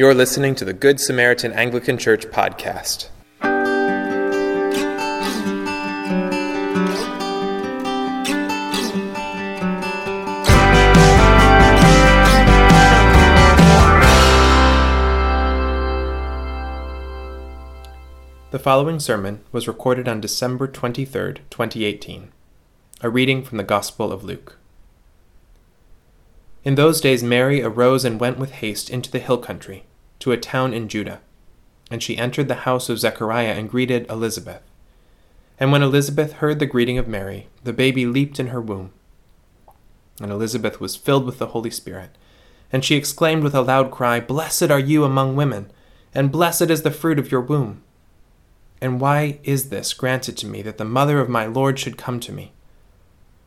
You're listening to the Good Samaritan Anglican Church podcast. The following sermon was recorded on December 23, 2018. A reading from the Gospel of Luke. In those days Mary arose and went with haste into the hill country, to a town in Judah. And she entered the house of Zechariah and greeted Elizabeth. And when Elizabeth heard the greeting of Mary, the baby leaped in her womb. And Elizabeth was filled with the Holy Spirit. And she exclaimed with a loud cry, Blessed are you among women, and blessed is the fruit of your womb. And why is this granted to me that the mother of my Lord should come to me?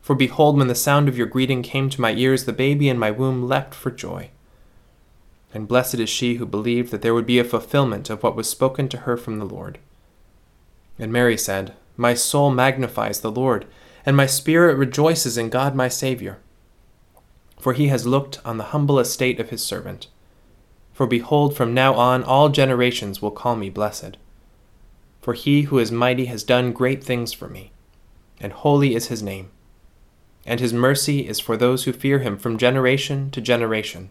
For behold, when the sound of your greeting came to my ears, the baby in my womb leapt for joy. And blessed is she who believed that there would be a fulfillment of what was spoken to her from the Lord. And Mary said, My soul magnifies the Lord, and my spirit rejoices in God my Saviour. For he has looked on the humble estate of his servant. For behold, from now on all generations will call me blessed. For he who is mighty has done great things for me, and holy is his name. And his mercy is for those who fear him from generation to generation.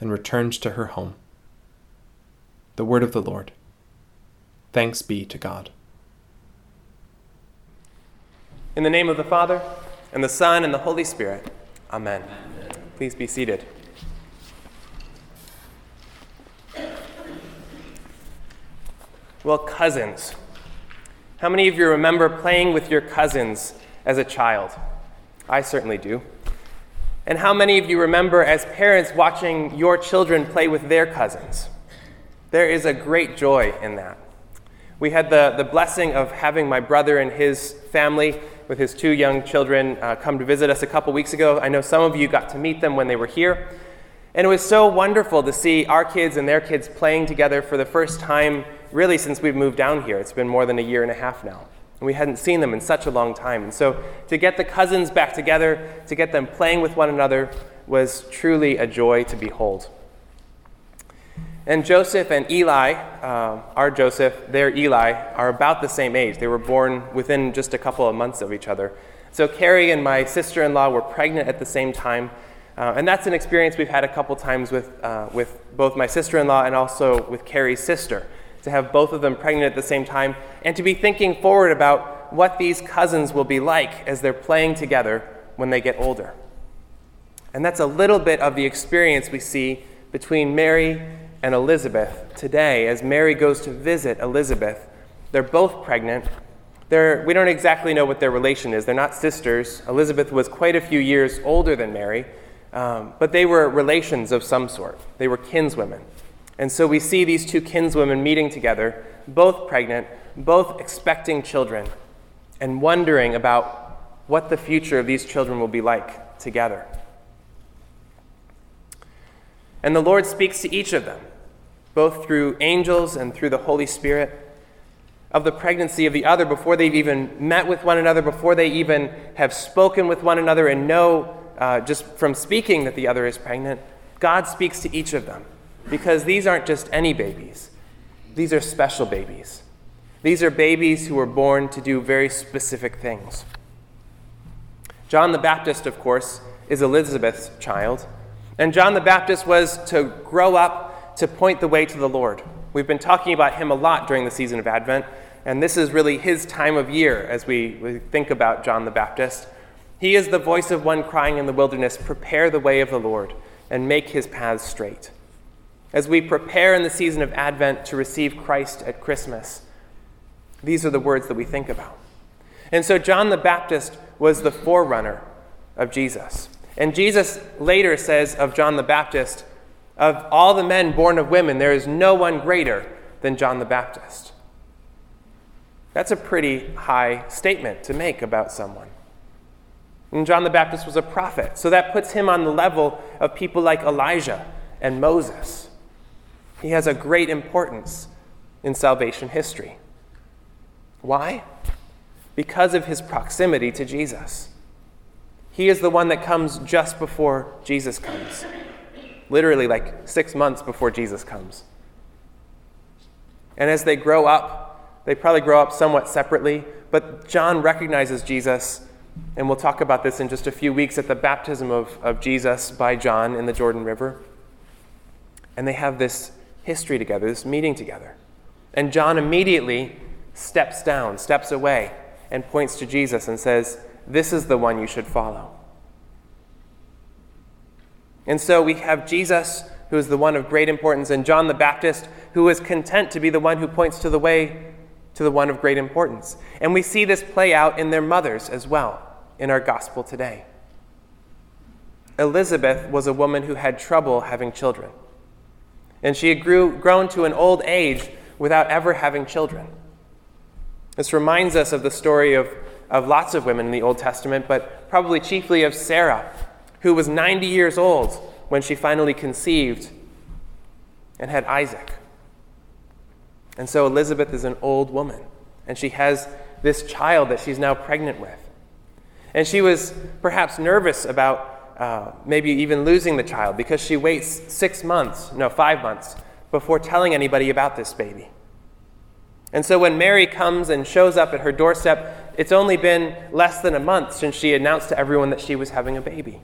and returned to her home. The word of the Lord. Thanks be to God. In the name of the Father, and the Son, and the Holy Spirit. Amen. Amen. Please be seated. Well, cousins. How many of you remember playing with your cousins as a child? I certainly do. And how many of you remember as parents watching your children play with their cousins? There is a great joy in that. We had the, the blessing of having my brother and his family with his two young children uh, come to visit us a couple weeks ago. I know some of you got to meet them when they were here. And it was so wonderful to see our kids and their kids playing together for the first time really since we've moved down here. It's been more than a year and a half now. And we hadn't seen them in such a long time. And so to get the cousins back together, to get them playing with one another, was truly a joy to behold. And Joseph and Eli, uh, our Joseph, their Eli, are about the same age. They were born within just a couple of months of each other. So Carrie and my sister in law were pregnant at the same time. Uh, and that's an experience we've had a couple times with, uh, with both my sister in law and also with Carrie's sister to have both of them pregnant at the same time, and to be thinking forward about what these cousins will be like as they're playing together when they get older. And that's a little bit of the experience we see between Mary and Elizabeth today as Mary goes to visit Elizabeth. They're both pregnant. They're, we don't exactly know what their relation is. They're not sisters. Elizabeth was quite a few years older than Mary, um, but they were relations of some sort. They were kinswomen. And so we see these two kinswomen meeting together, both pregnant, both expecting children, and wondering about what the future of these children will be like together. And the Lord speaks to each of them, both through angels and through the Holy Spirit, of the pregnancy of the other before they've even met with one another, before they even have spoken with one another and know uh, just from speaking that the other is pregnant. God speaks to each of them because these aren't just any babies, these are special babies. These are babies who were born to do very specific things. John the Baptist, of course, is Elizabeth's child. And John the Baptist was to grow up to point the way to the Lord. We've been talking about him a lot during the season of Advent, and this is really his time of year as we, think about John the Baptist. He is the voice of one crying in the wilderness, Prepare the way of the Lord, and make his paths straight as we prepare in the season of Advent to receive Christ at Christmas. These are the words that we think about. And so John the Baptist was the forerunner of Jesus. And Jesus later says of John the Baptist, Of all the men born of women, there is no one greater than John the Baptist. That's a pretty high statement to make about someone. And John the Baptist was a prophet, so that puts him on the level of people like Elijah and Moses. He has a great importance in salvation history. Why? Because of his proximity to Jesus. He is the one that comes just before Jesus comes, literally, like six months before Jesus comes. And as they grow up, they probably grow up somewhat separately, but John recognizes Jesus, and we'll talk about this in just a few weeks at the baptism of, of Jesus by John in the Jordan River. And they have this history together, this meeting together. And John immediately steps down, steps away, and points to Jesus and says, This is the one you should follow. And so we have Jesus, who is the one of great importance, and John the Baptist, who is content to be the one who points to the way to the one of great importance. And we see this play out in their mothers as well in our gospel today. Elizabeth was a woman who had trouble having children. And she had grew, grown to an old age without ever having children. This reminds us of the story of, of lots of women in the Old Testament, but probably chiefly of Sarah, who was 90 years old when she finally conceived and had Isaac. And so Elizabeth is an old woman, and she has this child that she's now pregnant with. And she was perhaps nervous about uh, maybe even losing the child because she waits six months, no, five months, before telling anybody about this baby. And so when Mary comes and shows up at her doorstep, it's only been less than a month since she announced to everyone that she was having a baby.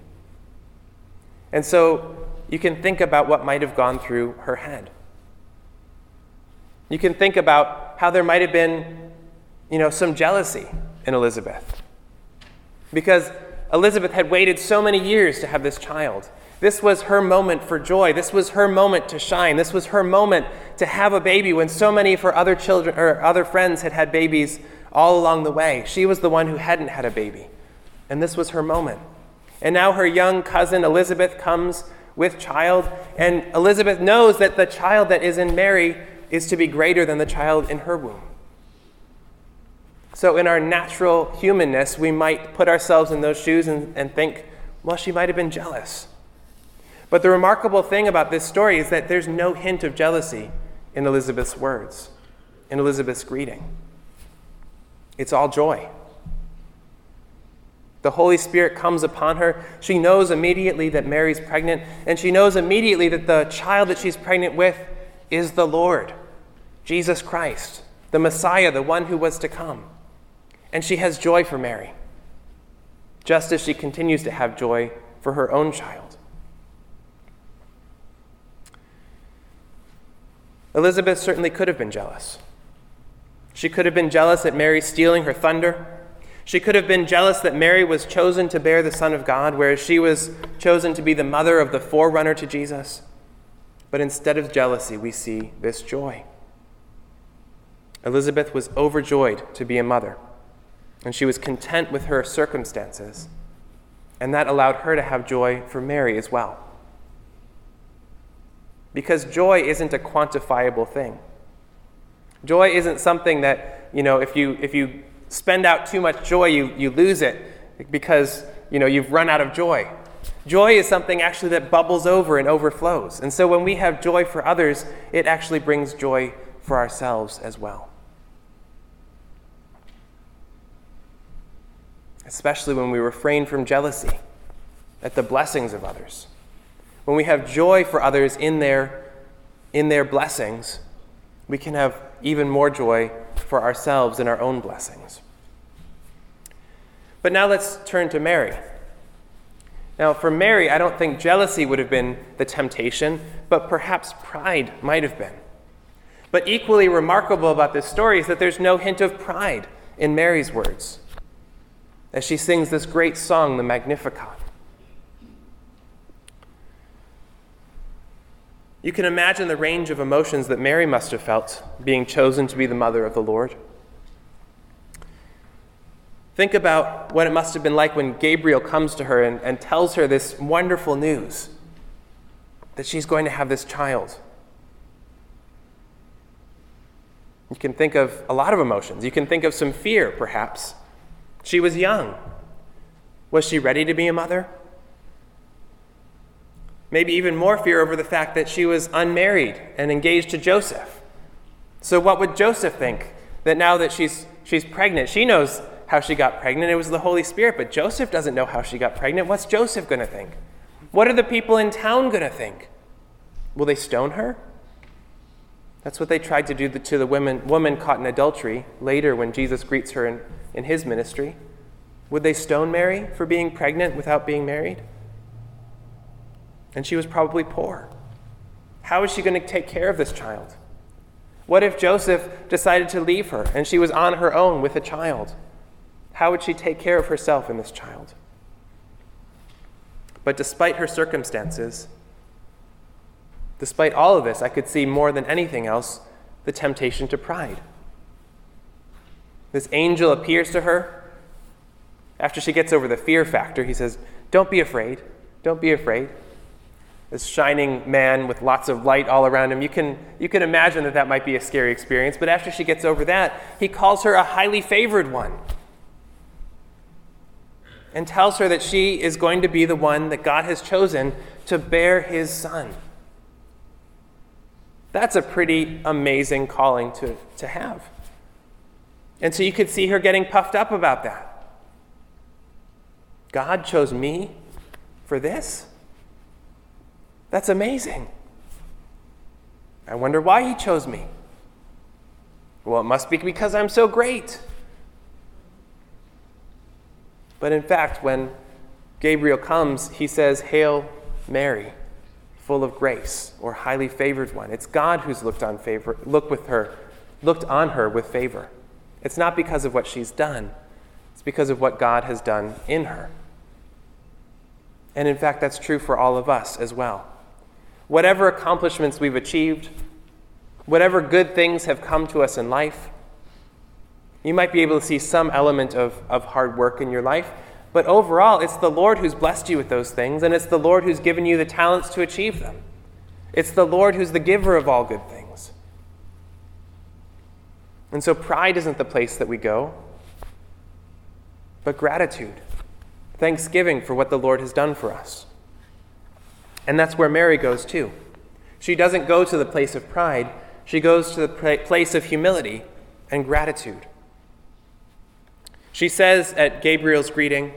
And so you can think about what might have gone through her head. You can think about how there might have been, you know, some jealousy in Elizabeth. Because Elizabeth had waited so many years to have this child. This was her moment for joy. This was her moment to shine. This was her moment to have a baby when so many of her other children or other friends had had babies all along the way. She was the one who hadn't had a baby. And this was her moment. And now her young cousin Elizabeth comes with child, and Elizabeth knows that the child that is in Mary is to be greater than the child in her womb. So, in our natural humanness, we might put ourselves in those shoes and, and think, well, she might have been jealous. But the remarkable thing about this story is that there's no hint of jealousy in Elizabeth's words, in Elizabeth's greeting. It's all joy. The Holy Spirit comes upon her. She knows immediately that Mary's pregnant, and she knows immediately that the child that she's pregnant with is the Lord, Jesus Christ, the Messiah, the one who was to come. And she has joy for Mary, just as she continues to have joy for her own child. Elizabeth certainly could have been jealous. She could have been jealous at Mary stealing her thunder. She could have been jealous that Mary was chosen to bear the Son of God, whereas she was chosen to be the mother of the forerunner to Jesus. But instead of jealousy, we see this joy. Elizabeth was overjoyed to be a mother, and she was content with her circumstances, and that allowed her to have joy for Mary as well because joy isn't a quantifiable thing. Joy isn't something that, you know, if you, if you spend out too much joy, you, you lose it because, you know, you've run out of joy. Joy is something actually that bubbles over and overflows. And so when we have joy for others, it actually brings joy for ourselves as well. Especially when we refrain from jealousy at the blessings of others when we have joy for others in their, in their blessings, we can have even more joy for ourselves in our own blessings. But now let's turn to Mary. Now, for Mary, I don't think jealousy would have been the temptation, but perhaps pride might have been. But equally remarkable about this story is that there's no hint of pride in Mary's words as she sings this great song, the Magnificat. You can imagine the range of emotions that Mary must have felt being chosen to be the mother of the Lord. Think about what it must have been like when Gabriel comes to her and, and tells her this wonderful news. that she's going to have this child. You can think of a lot of emotions. You can think of some fear, perhaps. She was young. Was she ready to be a mother? Maybe even more fear over the fact that she was unmarried and engaged to Joseph. So, what would Joseph think? That now that she's, she's pregnant, she knows how she got pregnant. It was the Holy Spirit, but Joseph doesn't know how she got pregnant. What's Joseph going to think? What are the people in town going to think? Will they stone her? That's what they tried to do to the woman, woman caught in adultery later when Jesus greets her in, in his ministry. Would they stone Mary for being pregnant without being married? And she was probably poor. How is she going to take care of this child? What if Joseph decided to leave her and she was on her own with a child? How would she take care of herself and this child? But despite her circumstances, despite all of this, I could see more than anything else the temptation to pride. This angel appears to her. After she gets over the fear factor, he says, Don't be afraid. Don't be afraid this shining man with lots of light all around him. You can, you can imagine that that might be a scary experience, but after she gets over that, he calls her a highly favored one and tells her that she is going to be the one that God has chosen to bear his son. That's a pretty amazing calling to, to have. And so you could see her getting puffed up about that. God chose me for this? That's amazing. I wonder why he chose me. Well, it must be because I'm so great. But in fact, when Gabriel comes, he says, Hail Mary, full of grace, or highly favored one. It's God who's looked on favor, looked with her, looked on her with favor. It's not because of what she's done, it's because of what God has done in her. And in fact, that's true for all of us as well whatever accomplishments we've achieved, whatever good things have come to us in life, you might be able to see some element of, of hard work in your life, but overall, it's the Lord who's blessed you with those things, and it's the Lord who's given you the talents to achieve them. It's the Lord who's the giver of all good things. And so, pride isn't the place that we go, but gratitude, thanksgiving for what the Lord has done for us. And that's where Mary goes too. She doesn't go to the place of pride, she goes to the place of humility and gratitude. She says at Gabriel's greeting,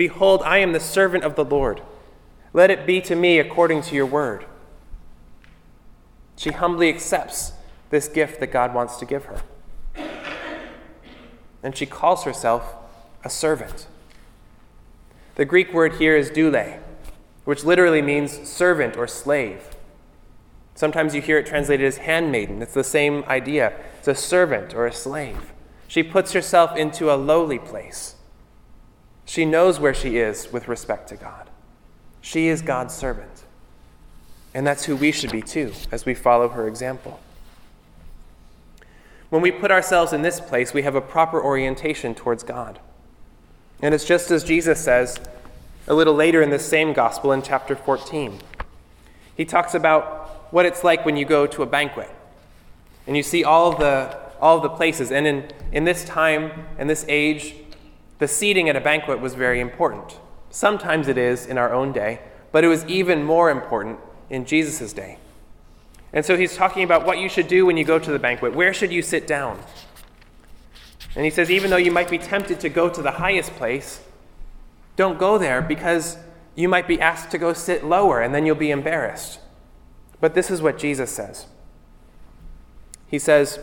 Behold, I am the servant of the Lord. Let it be to me according to your word. She humbly accepts this gift that God wants to give her. And she calls herself a servant. The Greek word here is doule, which literally means servant or slave. Sometimes you hear it translated as handmaiden. It's the same idea. It's a servant or a slave. She puts herself into a lowly place. She knows where she is with respect to God. She is God's servant. And that's who we should be too, as we follow her example. When we put ourselves in this place, we have a proper orientation towards God. And it's just as Jesus says a little later in this same gospel in chapter 14. He talks about what it's like when you go to a banquet and you see all the, all the places. And in, in this time and this age, the seating at a banquet was very important. Sometimes it is in our own day, but it was even more important in Jesus' day. And so he's talking about what you should do when you go to the banquet. Where should you sit down? And he says, even though you might be tempted to go to the highest place, don't go there because you might be asked to go sit lower and then you'll be embarrassed. But this is what Jesus says He says,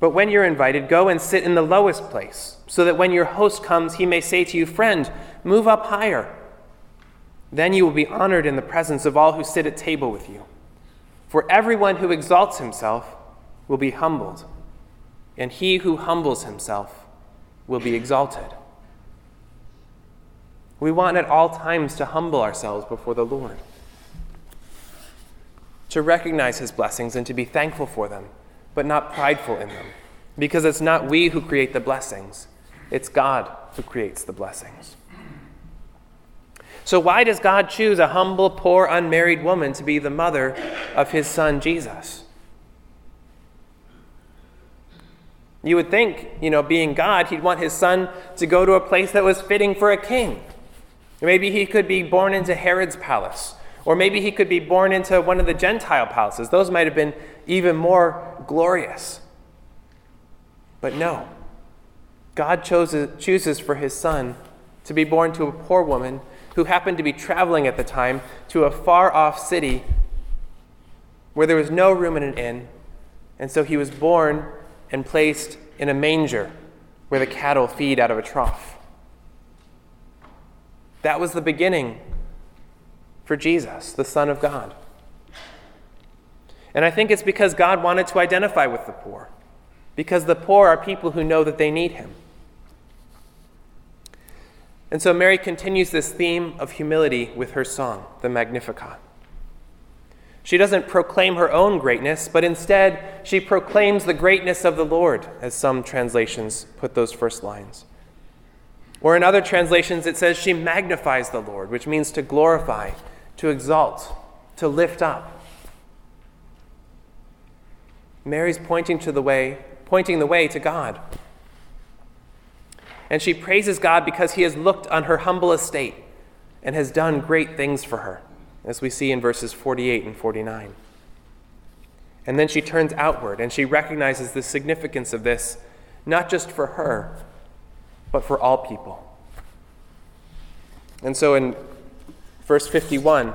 But when you're invited, go and sit in the lowest place, so that when your host comes, he may say to you, Friend, move up higher. Then you will be honored in the presence of all who sit at table with you. For everyone who exalts himself will be humbled, and he who humbles himself will be exalted. We want at all times to humble ourselves before the Lord, to recognize His blessings and to be thankful for them, but not prideful in them. Because it's not we who create the blessings, it's God who creates the blessings. So, why does God choose a humble, poor, unmarried woman to be the mother of his son Jesus? You would think, you know, being God, he'd want his son to go to a place that was fitting for a king. Maybe he could be born into Herod's palace, or maybe he could be born into one of the Gentile palaces. Those might have been even more glorious. But no, God chooses, chooses for his son to be born to a poor woman who happened to be traveling at the time to a far off city where there was no room in an inn. And so he was born and placed in a manger where the cattle feed out of a trough. That was the beginning for Jesus, the Son of God. And I think it's because God wanted to identify with the poor, because the poor are people who know that they need Him. And so Mary continues this theme of humility with her song, the Magnificat. She doesn't proclaim her own greatness, but instead she proclaims the greatness of the Lord, as some translations put those first lines. Or in other translations, it says she magnifies the Lord, which means to glorify, to exalt, to lift up. Mary's pointing to the way, pointing the way to God and she praises God because he has looked on her humble estate and has done great things for her, as we see in verses 48 and 49. And then she turns outward and she recognizes the significance of this, not just for her, but for all people. And so in verse 51,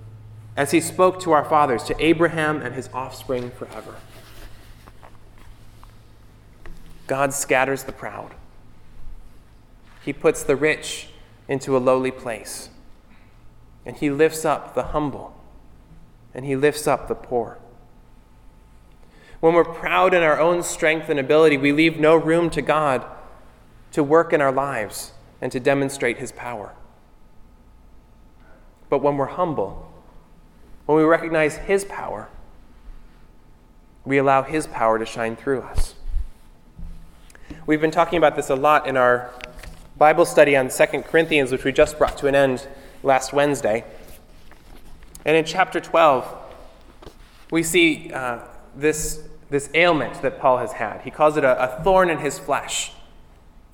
as he spoke to our fathers, to Abraham and his offspring forever. God scatters the proud. He puts the rich into a lowly place. And he lifts up the humble. And he lifts up the poor. When we're proud in our own strength and ability, we leave no room to God to work in our lives and to demonstrate his power. But when we're humble, when we recognize his power, we allow his power to shine through us. We've been talking about this a lot in our Bible study on 2 Corinthians, which we just brought to an end last Wednesday. And in chapter 12, we see uh, this, this ailment that Paul has had. He calls it a, a thorn in his flesh,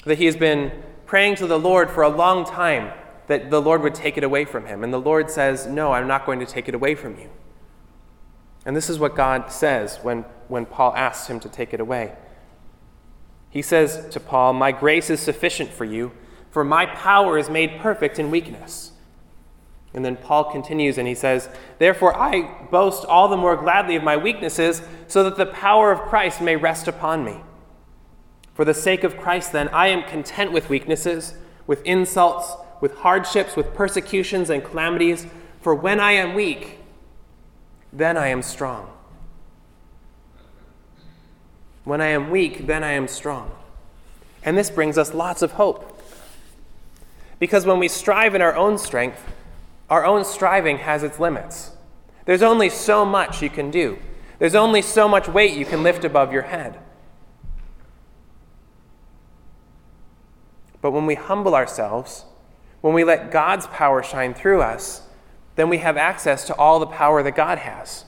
that he has been praying to the Lord for a long time that the Lord would take it away from him. And the Lord says, No, I'm not going to take it away from you. And this is what God says when, when Paul asks him to take it away. He says to Paul, My grace is sufficient for you, for my power is made perfect in weakness. And then Paul continues and he says, Therefore I boast all the more gladly of my weaknesses, so that the power of Christ may rest upon me. For the sake of Christ, then, I am content with weaknesses, with insults, with hardships, with persecutions and calamities, for when I am weak, then I am strong. When I am weak, then I am strong. And this brings us lots of hope. Because when we strive in our own strength, our own striving has its limits. There's only so much you can do, there's only so much weight you can lift above your head. But when we humble ourselves, when we let God's power shine through us, then we have access to all the power that God has.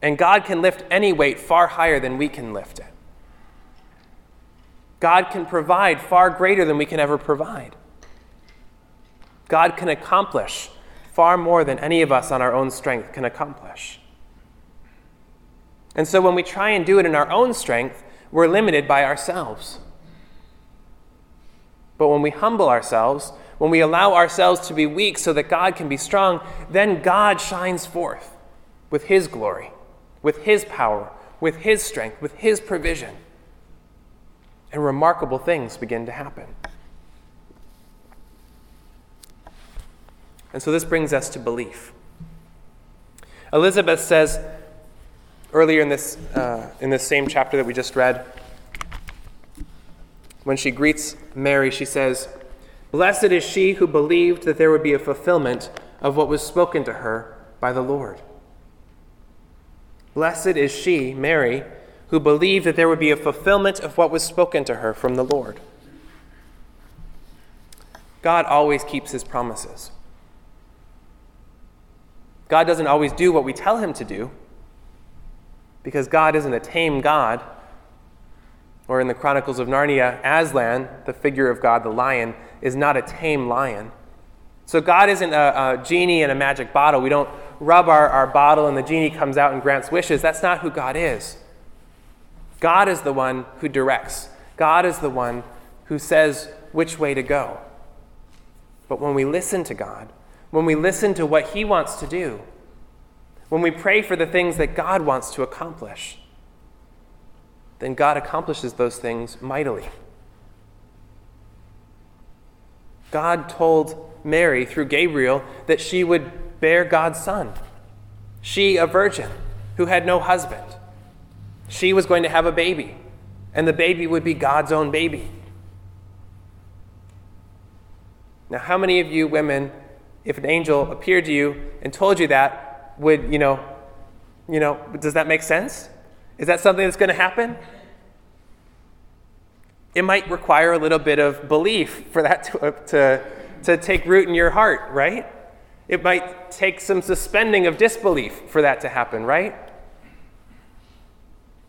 And God can lift any weight far higher than we can lift it. God can provide far greater than we can ever provide. God can accomplish far more than any of us on our own strength can accomplish. And so when we try and do it in our own strength, we're limited by ourselves. But when we humble ourselves, when we allow ourselves to be weak so that God can be strong, then God shines forth with His glory with His power, with His strength, with His provision. And remarkable things begin to happen. And so this brings us to belief. Elizabeth says earlier in this, uh, in this same chapter that we just read, when she greets Mary, she says, Blessed is she who believed that there would be a fulfillment of what was spoken to her by the Lord. Blessed is she, Mary, who believed that there would be a fulfillment of what was spoken to her from the Lord. God always keeps his promises. God doesn't always do what we tell him to do because God isn't a tame God or in the Chronicles of Narnia, Aslan, the figure of God, the lion, is not a tame lion. So God isn't a, a, genie in a magic bottle. We don't rub our, our bottle and the genie comes out and grants wishes. That's not who God is. God is the one who directs, God is the one who says which way to go. But when we listen to God, when we listen to what He wants to do, when we pray for the things that God wants to accomplish, then God accomplishes those things mightily. God told Mary through Gabriel that she would bear God's son. She, a virgin who had no husband, she was going to have a baby, and the baby would be God's own baby. Now, how many of you women, if an angel appeared to you and told you that, would, you know, you know, does that make sense? Is that something that's going to happen? It might require a little bit of belief for that to, to, to take root in your heart, right? It might take some suspending of disbelief for that to happen, right?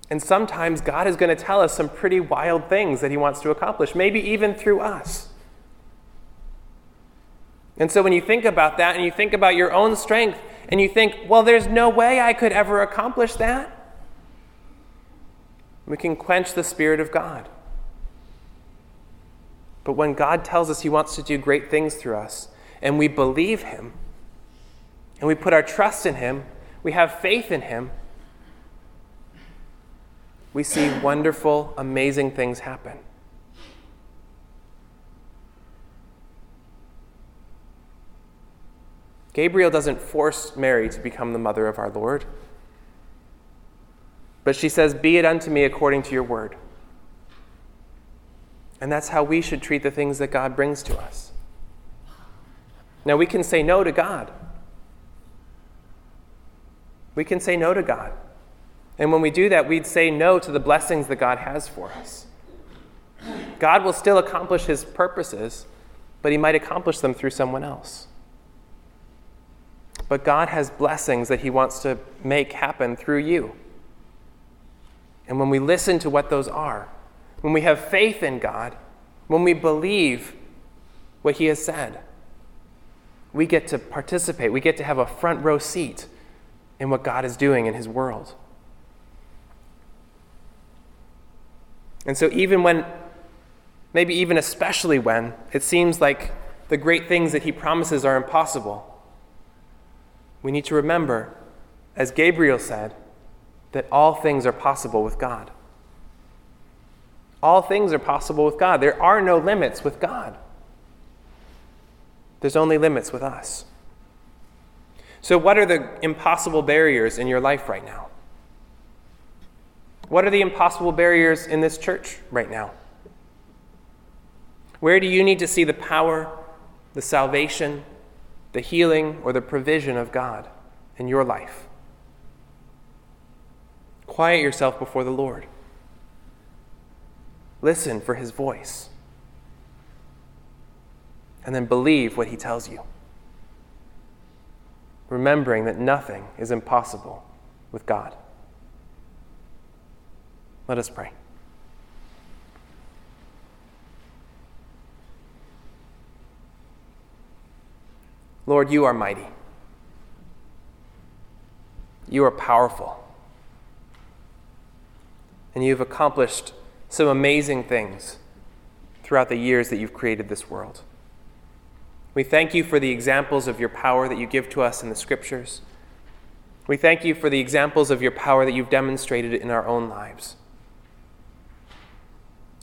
And sometimes God is going to tell us some pretty wild things that He wants to accomplish, maybe even through us. And so when you think about that and you think about your own strength and you think, well, there's no way I could ever accomplish that, we can quench the Spirit of God. But when God tells us He wants to do great things through us, and we believe Him, and we put our trust in Him, we have faith in Him, we see wonderful, amazing things happen. Gabriel doesn't force Mary to become the mother of our Lord. But she says, Be it unto me according to your word. And that's how we should treat the things that God brings to us. Now, we can say no to God. We can say no to God. And when we do that, we'd say no to the blessings that God has for us. God will still accomplish his purposes, but he might accomplish them through someone else. But God has blessings that He wants to make happen through you. And when we listen to what those are, when we have faith in God, when we believe what He has said, we get to participate. We get to have a front row seat in what God is doing in His world. And so, even when, maybe even especially when, it seems like the great things that He promises are impossible we need to remember, as Gabriel said, that all things are possible with God. All things are possible with God. There are no limits with God. There's only limits with us. So, what are the impossible barriers in your life right now? What are the impossible barriers in this church right now? Where do you need to see the power, the salvation, the healing or the provision of God in your life. Quiet yourself before the Lord. Listen for his voice. And then believe what he tells you. Remembering that nothing is impossible with God. Let us pray. Lord, you are mighty. You are powerful. And you've accomplished some amazing things throughout the years that you've created this world. We thank you for the examples of your power that you give to us in the scriptures. We thank you for the examples of your power that you've demonstrated in our own lives.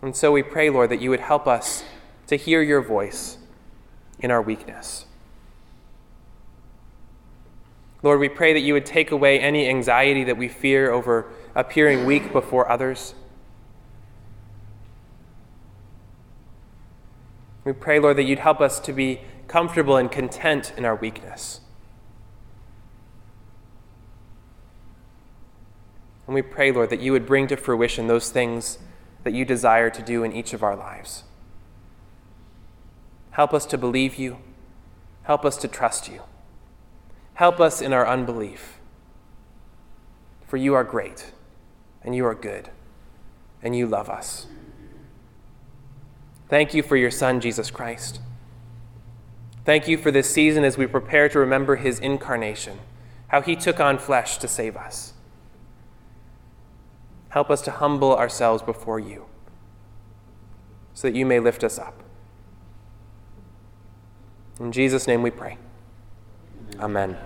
And so we pray, Lord, that you would help us to hear your voice in our weakness. Lord, we pray that you would take away any anxiety that we fear over appearing weak before others. We pray, Lord, that you'd help us to be comfortable and content in our weakness. And we pray, Lord, that you would bring to fruition those things that you desire to do in each of our lives. Help us to believe you. Help us to trust you. Help us in our unbelief. For you are great, and you are good, and you love us. Thank you for your Son, Jesus Christ. Thank you for this season as we prepare to remember his incarnation, how he took on flesh to save us. Help us to humble ourselves before you so that you may lift us up. In Jesus' name we pray. Amen.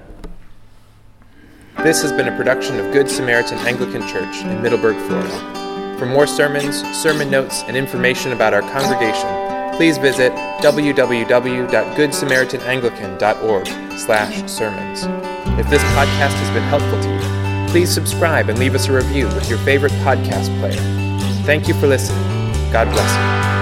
This has been a production of Good Samaritan Anglican Church in Middleburg, Florida. For more sermons, sermon notes, and information about our congregation, please visit www.goodsamaritananglican.org slash sermons. If this podcast has been helpful to you, please subscribe and leave us a review with your favorite podcast player. Thank you for listening. God bless you.